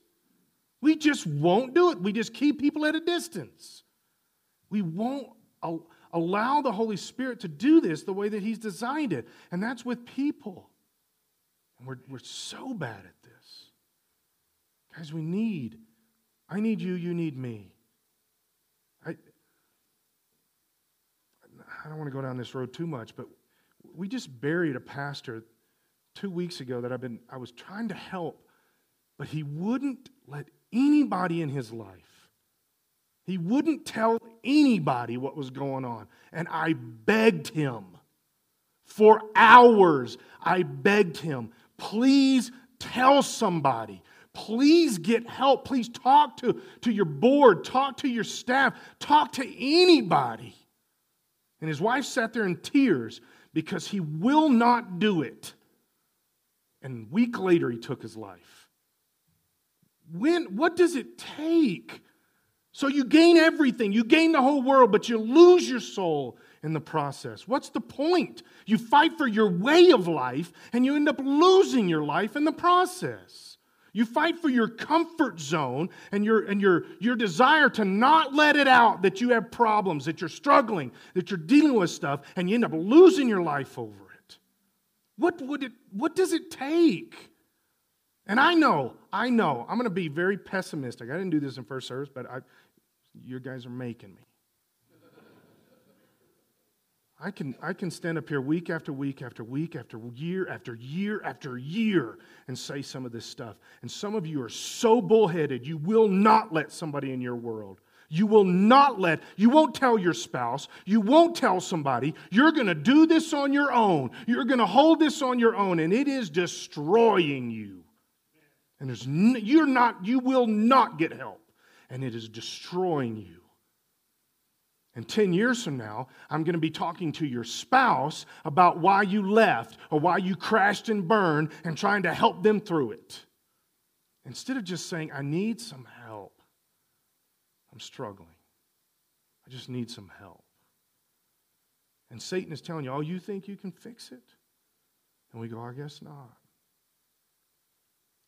We just won't do it. We just keep people at a distance. We won't allow the Holy Spirit to do this the way that He's designed it. And that's with people. And we're, we're so bad at this. Guys, we need I need you, you need me. I, I don't want to go down this road too much, but we just buried a pastor two weeks ago that I've been, I was trying to help, but he wouldn't let anybody in his life. He wouldn't tell anybody what was going on. And I begged him for hours. I begged him, please tell somebody. Please get help. Please talk to, to your board, talk to your staff, talk to anybody. And his wife sat there in tears because he will not do it. And a week later, he took his life. When, what does it take? So you gain everything, you gain the whole world, but you lose your soul in the process. What's the point? You fight for your way of life, and you end up losing your life in the process. You fight for your comfort zone and your, and your, your desire to not let it out that you have problems, that you're struggling, that you're dealing with stuff, and you end up losing your life over it. What, would it, what does it take? And I know, I know, I'm to be very pessimistic. I didn't do this in first service, but I, you guys are making me. I can, I can stand up here week after week after week after year after year after year and say some of this stuff. And some of you are so bullheaded, you will not let somebody in your world. You will not let, you won't tell your spouse, you won't tell somebody. You're going to do this on your own. You're going to hold this on your own, and it is destroying you. And there's, you're not, you will not get help, and it is destroying you. And 10 years from now, I'm going to be talking to your spouse about why you left or why you crashed and burned and trying to help them through it. Instead of just saying, I need some help, I'm struggling. I just need some help. And Satan is telling you, oh, you think you can fix it? And we go, I guess not.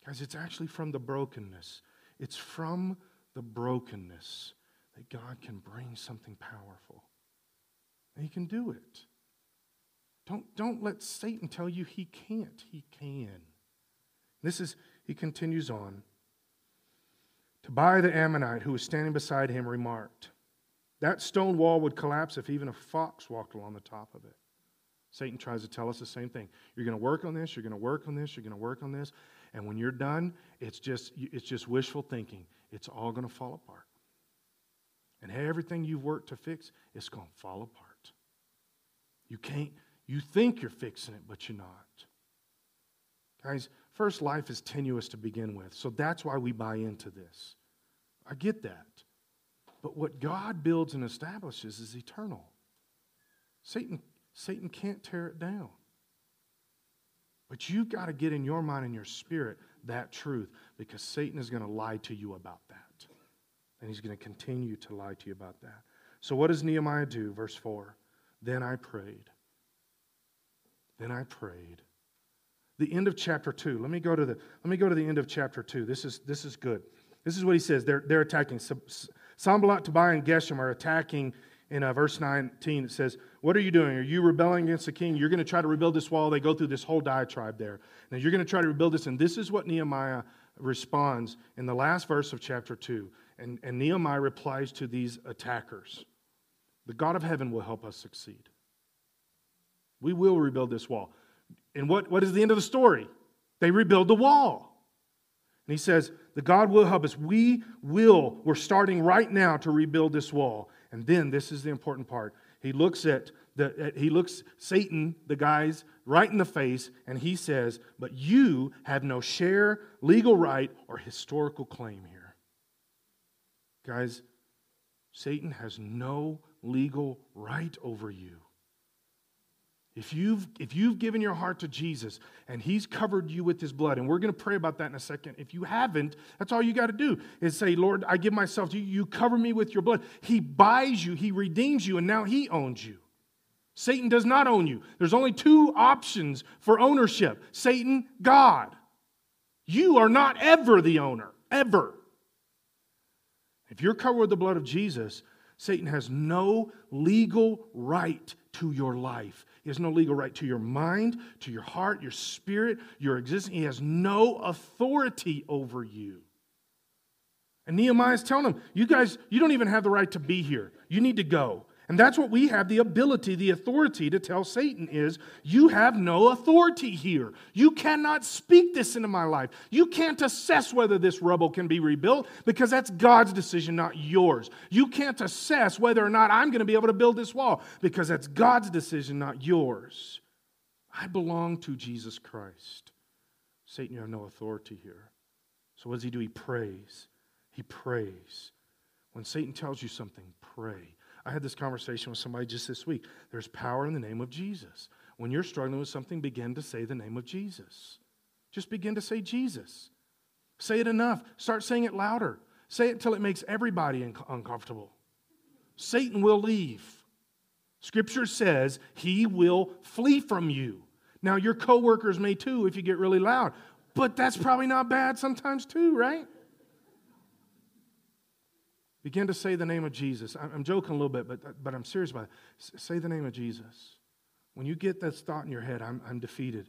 Guys, it's actually from the brokenness. It's from the brokenness that God can bring something powerful. He can do it. Don't, don't let Satan tell you he can't. He can. This is, he continues on. Tobiah the Ammonite, who was standing beside him, remarked, That stone wall would collapse if even a fox walked along the top of it. Satan tries to tell us the same thing. You're going to work on this, you're going to work on this, you're going to work on this, and when you're done, it's just, it's just wishful thinking. It's all going to fall apart. And everything you've worked to fix, it's going to fall apart. You can't, you think you're fixing it, but you're not. Guys, first, life is tenuous to begin with. So that's why we buy into this. I get that. But what God builds and establishes is eternal. Satan, Satan can't tear it down. But you've got to get in your mind and your spirit that truth because Satan is going to lie to you about. And he's going to continue to lie to you about that. So, what does Nehemiah do? Verse 4 Then I prayed. Then I prayed. The end of chapter 2. Let me go to the, let me go to the end of chapter 2. This is, this is good. This is what he says. They're, they're attacking. Sanballat, Tobiah, and Geshem are attacking in uh, verse 19. It says, What are you doing? Are you rebelling against the king? You're going to try to rebuild this wall. They go through this whole diatribe there. Now, you're going to try to rebuild this. And this is what Nehemiah responds in the last verse of chapter 2. And, and Nehemiah replies to these attackers The God of heaven will help us succeed. We will rebuild this wall. And what, what is the end of the story? They rebuild the wall. And he says, The God will help us. We will. We're starting right now to rebuild this wall. And then this is the important part. He looks at the, he looks Satan, the guys, right in the face, and he says, But you have no share, legal right, or historical claim here. Guys, Satan has no legal right over you. If you've, if you've given your heart to Jesus and He's covered you with His blood, and we're going to pray about that in a second. If you haven't, that's all you got to do is say, Lord, I give myself to you. You cover me with your blood. He buys you, He redeems you, and now He owns you. Satan does not own you. There's only two options for ownership Satan, God. You are not ever the owner, ever. If you're covered with the blood of Jesus, Satan has no legal right to your life. He has no legal right to your mind, to your heart, your spirit, your existence. He has no authority over you. And Nehemiah is telling them, You guys, you don't even have the right to be here. You need to go. And that's what we have the ability, the authority to tell Satan is you have no authority here. You cannot speak this into my life. You can't assess whether this rubble can be rebuilt because that's God's decision, not yours. You can't assess whether or not I'm going to be able to build this wall because that's God's decision, not yours. I belong to Jesus Christ. Satan, you have no authority here. So what does he do? He prays. He prays. When Satan tells you something, pray. I had this conversation with somebody just this week. There's power in the name of Jesus. When you're struggling with something, begin to say the name of Jesus. Just begin to say Jesus. Say it enough. Start saying it louder. Say it until it makes everybody un- uncomfortable. Satan will leave. Scripture says he will flee from you. Now, your coworkers may too if you get really loud, but that's probably not bad sometimes too, right? Begin to say the name of Jesus. I'm joking a little bit, but, but I'm serious about it. Say the name of Jesus. When you get that thought in your head, I'm, I'm defeated.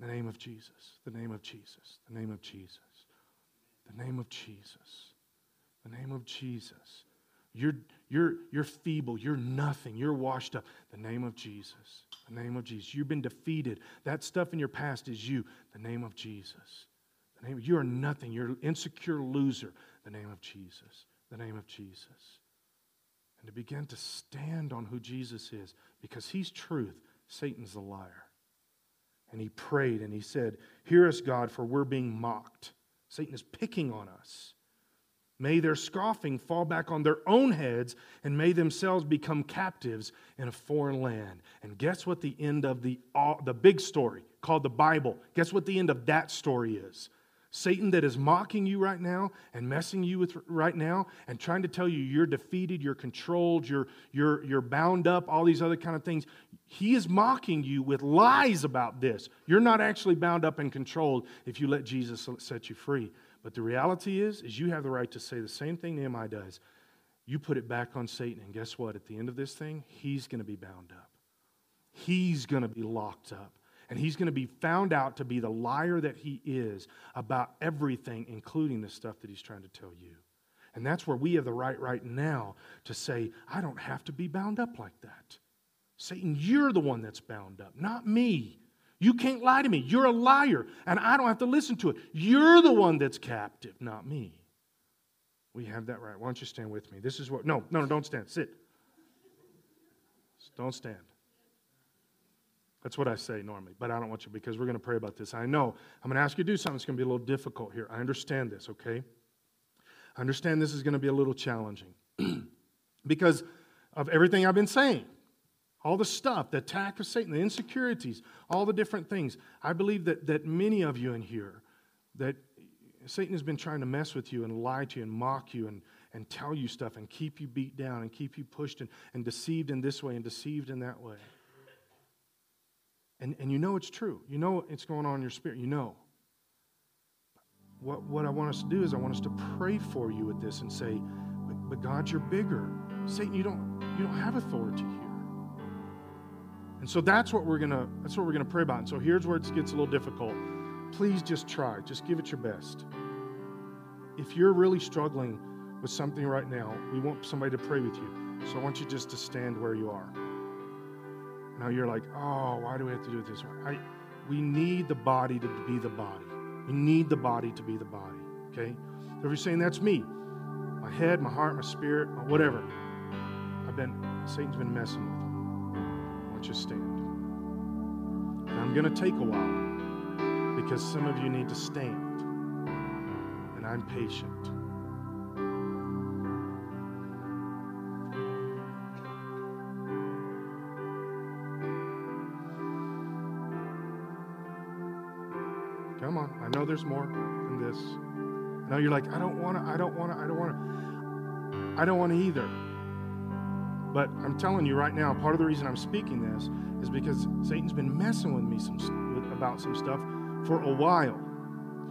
The name of Jesus. The name of Jesus. The name of Jesus. The name of Jesus. The name of Jesus. You're, you're, you're feeble. You're nothing. You're washed up. The name of Jesus. The name of Jesus. You've been defeated. That stuff in your past is you. The name of Jesus. The name, you are nothing. You're an insecure loser. The name of Jesus the name of Jesus and to begin to stand on who Jesus is because he's truth, Satan's a liar. And he prayed and he said, Hear us, God, for we're being mocked. Satan is picking on us. May their scoffing fall back on their own heads, and may themselves become captives in a foreign land. And guess what the end of the, uh, the big story called the Bible? Guess what the end of that story is? Satan that is mocking you right now and messing you with right now and trying to tell you you're defeated, you're controlled, you're, you're, you're bound up, all these other kind of things. He is mocking you with lies about this. You're not actually bound up and controlled if you let Jesus set you free. But the reality is, is you have the right to say the same thing Nehemiah does. You put it back on Satan, and guess what? At the end of this thing, he's going to be bound up. He's going to be locked up. And he's going to be found out to be the liar that he is about everything, including the stuff that he's trying to tell you. And that's where we have the right right now to say, I don't have to be bound up like that. Satan, you're the one that's bound up, not me. You can't lie to me. You're a liar, and I don't have to listen to it. You're the one that's captive, not me. We have that right. Why don't you stand with me? This is what. No, no, no, don't stand. Sit. Don't stand. That's what I say normally, but I don't want you because we're going to pray about this. I know I'm going to ask you to do something that's going to be a little difficult here. I understand this, okay? I understand this is going to be a little challenging because of everything I've been saying. All the stuff, the attack of Satan, the insecurities, all the different things. I believe that, that many of you in here, that Satan has been trying to mess with you and lie to you and mock you and, and tell you stuff and keep you beat down and keep you pushed and, and deceived in this way and deceived in that way. And, and you know it's true. You know it's going on in your spirit. You know. What, what I want us to do is I want us to pray for you at this and say, but, but God, you're bigger. Satan, you don't, you don't have authority here. And so that's what we're gonna that's what we're gonna pray about. And so here's where it gets a little difficult. Please just try. Just give it your best. If you're really struggling with something right now, we want somebody to pray with you. So I want you just to stand where you are. Now you're like, oh, why do we have to do it this way? I, we need the body to be the body. We need the body to be the body. Okay? So if you're saying that's me, my head, my heart, my spirit, whatever, I've been Satan's been messing with me. I want you to stand. And I'm going to take a while because some of you need to stand, and I'm patient. Come on. I know there's more than this. I know you're like, I don't want to, I don't want to, I don't want to. I don't want to either. But I'm telling you right now, part of the reason I'm speaking this is because Satan's been messing with me some, about some stuff for a while.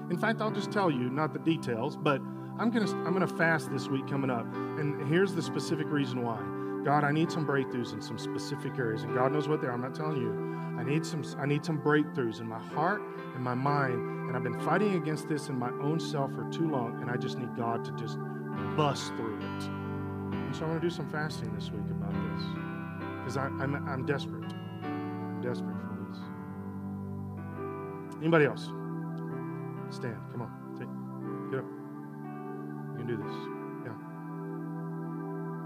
In fact, I'll just tell you, not the details, but I'm gonna I'm gonna fast this week coming up, and here's the specific reason why. God, I need some breakthroughs in some specific areas, and God knows what they are. I'm not telling you. I need some I need some breakthroughs in my heart and my mind, and I've been fighting against this in my own self for too long, and I just need God to just bust through it. And so I'm going to do some fasting this week about this because I'm, I'm desperate. I'm desperate for this. Anybody else? Stand. Come on. Take, get up. You can do this. Yeah.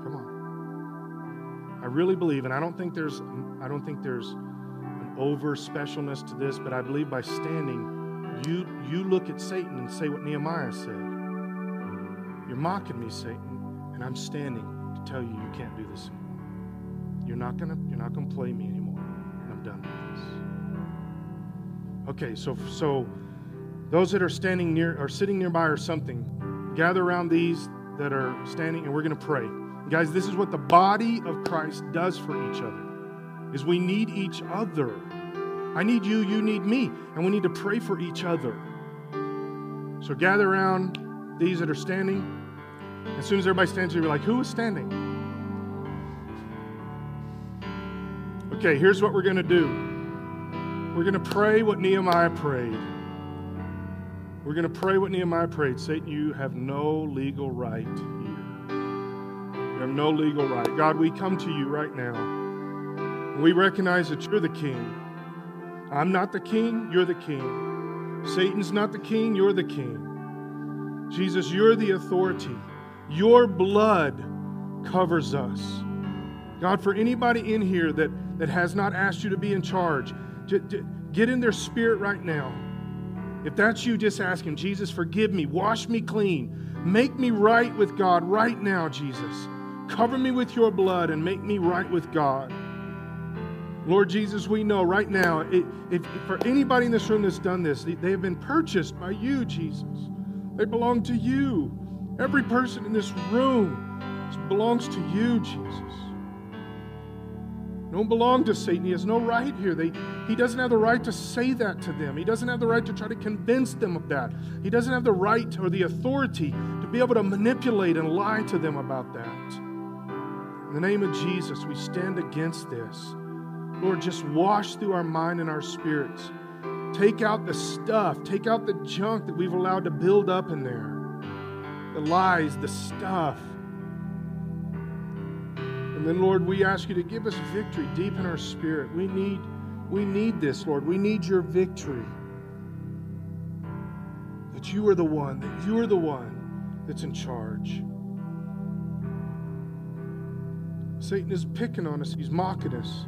Come on. I really believe, and I don't think there's, I don't think there's an over specialness to this, but I believe by standing, you, you look at Satan and say what Nehemiah said. You're mocking me, Satan, and I'm standing to tell you you can't do this anymore. You're not gonna you're not gonna play me anymore. And I'm done with this. Okay, so so those that are standing near or sitting nearby or something, gather around these that are standing and we're gonna pray. Guys, this is what the body of Christ does for each other is we need each other. I need you, you need me, and we need to pray for each other. So gather around these that are standing. As soon as everybody stands, you're like, who is standing? Okay, here's what we're going to do. We're going to pray what Nehemiah prayed. We're going to pray what Nehemiah prayed. Satan, you have no legal right here. You have no legal right. God, we come to you right now. We recognize that you're the king. I'm not the king, you're the king. Satan's not the king, you're the king. Jesus, you're the authority. Your blood covers us. God, for anybody in here that, that has not asked you to be in charge, get in their spirit right now. If that's you, just ask Him, Jesus, forgive me, wash me clean, make me right with God right now, Jesus. Cover me with your blood and make me right with God. Lord Jesus, we know right now, if, if, for anybody in this room that's done this, they have been purchased by you, Jesus. They belong to you. Every person in this room belongs to you, Jesus. Don't belong to Satan. He has no right here. They, he doesn't have the right to say that to them. He doesn't have the right to try to convince them of that. He doesn't have the right or the authority to be able to manipulate and lie to them about that. In the name of Jesus, we stand against this. Lord, just wash through our mind and our spirits. Take out the stuff, take out the junk that we've allowed to build up in there the lies, the stuff. And then, Lord, we ask you to give us victory deep in our spirit. We need, we need this, Lord. We need your victory. That you are the one, that you are the one that's in charge. Satan is picking on us, he's mocking us.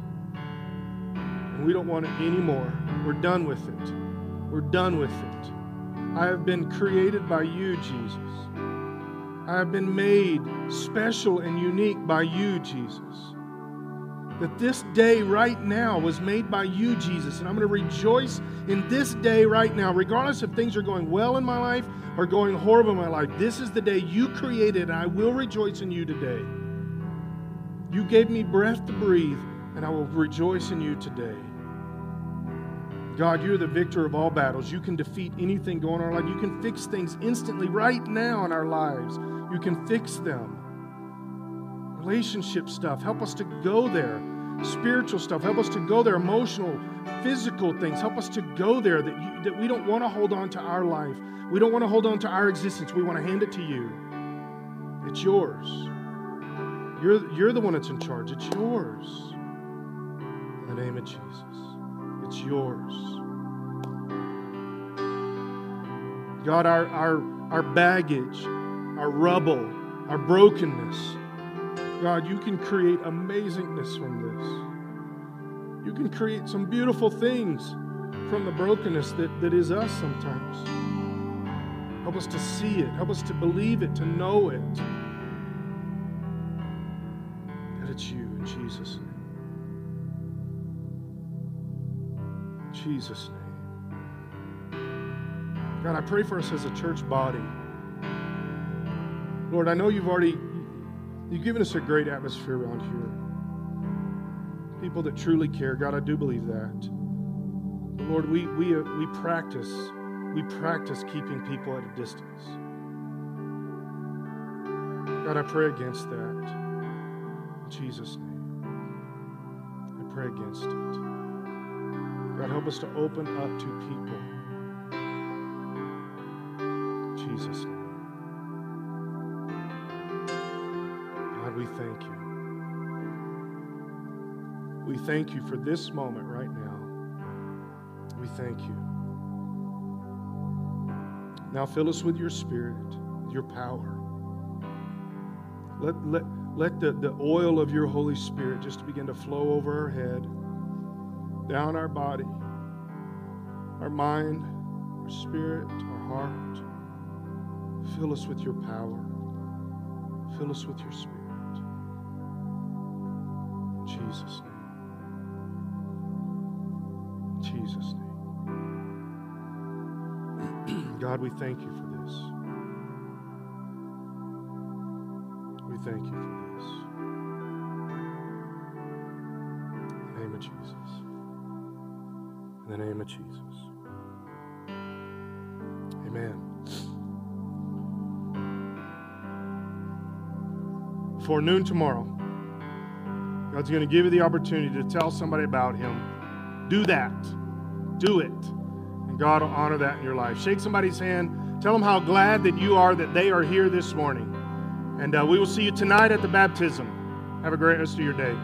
We don't want it anymore. We're done with it. We're done with it. I have been created by you, Jesus. I have been made special and unique by you, Jesus. That this day right now was made by you, Jesus. And I'm going to rejoice in this day right now, regardless if things are going well in my life or going horrible in my life. This is the day you created, and I will rejoice in you today. You gave me breath to breathe, and I will rejoice in you today. God, you're the victor of all battles. You can defeat anything going on in our life. You can fix things instantly right now in our lives. You can fix them. Relationship stuff, help us to go there. Spiritual stuff, help us to go there. Emotional, physical things, help us to go there that, you, that we don't want to hold on to our life. We don't want to hold on to our existence. We want to hand it to you. It's yours. You're, you're the one that's in charge. It's yours. In the name of Jesus. It's yours. God, our, our, our baggage, our rubble, our brokenness, God, you can create amazingness from this. You can create some beautiful things from the brokenness that, that is us sometimes. Help us to see it. Help us to believe it, to know it. That it's you in Jesus' Jesus' name. God, I pray for us as a church body. Lord, I know you've already you've given us a great atmosphere around here. People that truly care. God, I do believe that. Lord, we we uh, we practice we practice keeping people at a distance. God, I pray against that. In Jesus' name. I pray against it. God, help us to open up to people. Jesus' name. God, we thank you. We thank you for this moment right now. We thank you. Now fill us with your spirit, your power. Let, let, let the, the oil of your Holy Spirit just begin to flow over our head, down our body, our mind, our spirit, our heart. Fill us with your power. Fill us with your spirit. In Jesus' name. In Jesus' name. God, we thank you for this. Before noon tomorrow, God's going to give you the opportunity to tell somebody about Him. Do that. Do it. And God will honor that in your life. Shake somebody's hand. Tell them how glad that you are that they are here this morning. And uh, we will see you tonight at the baptism. Have a great rest of your day.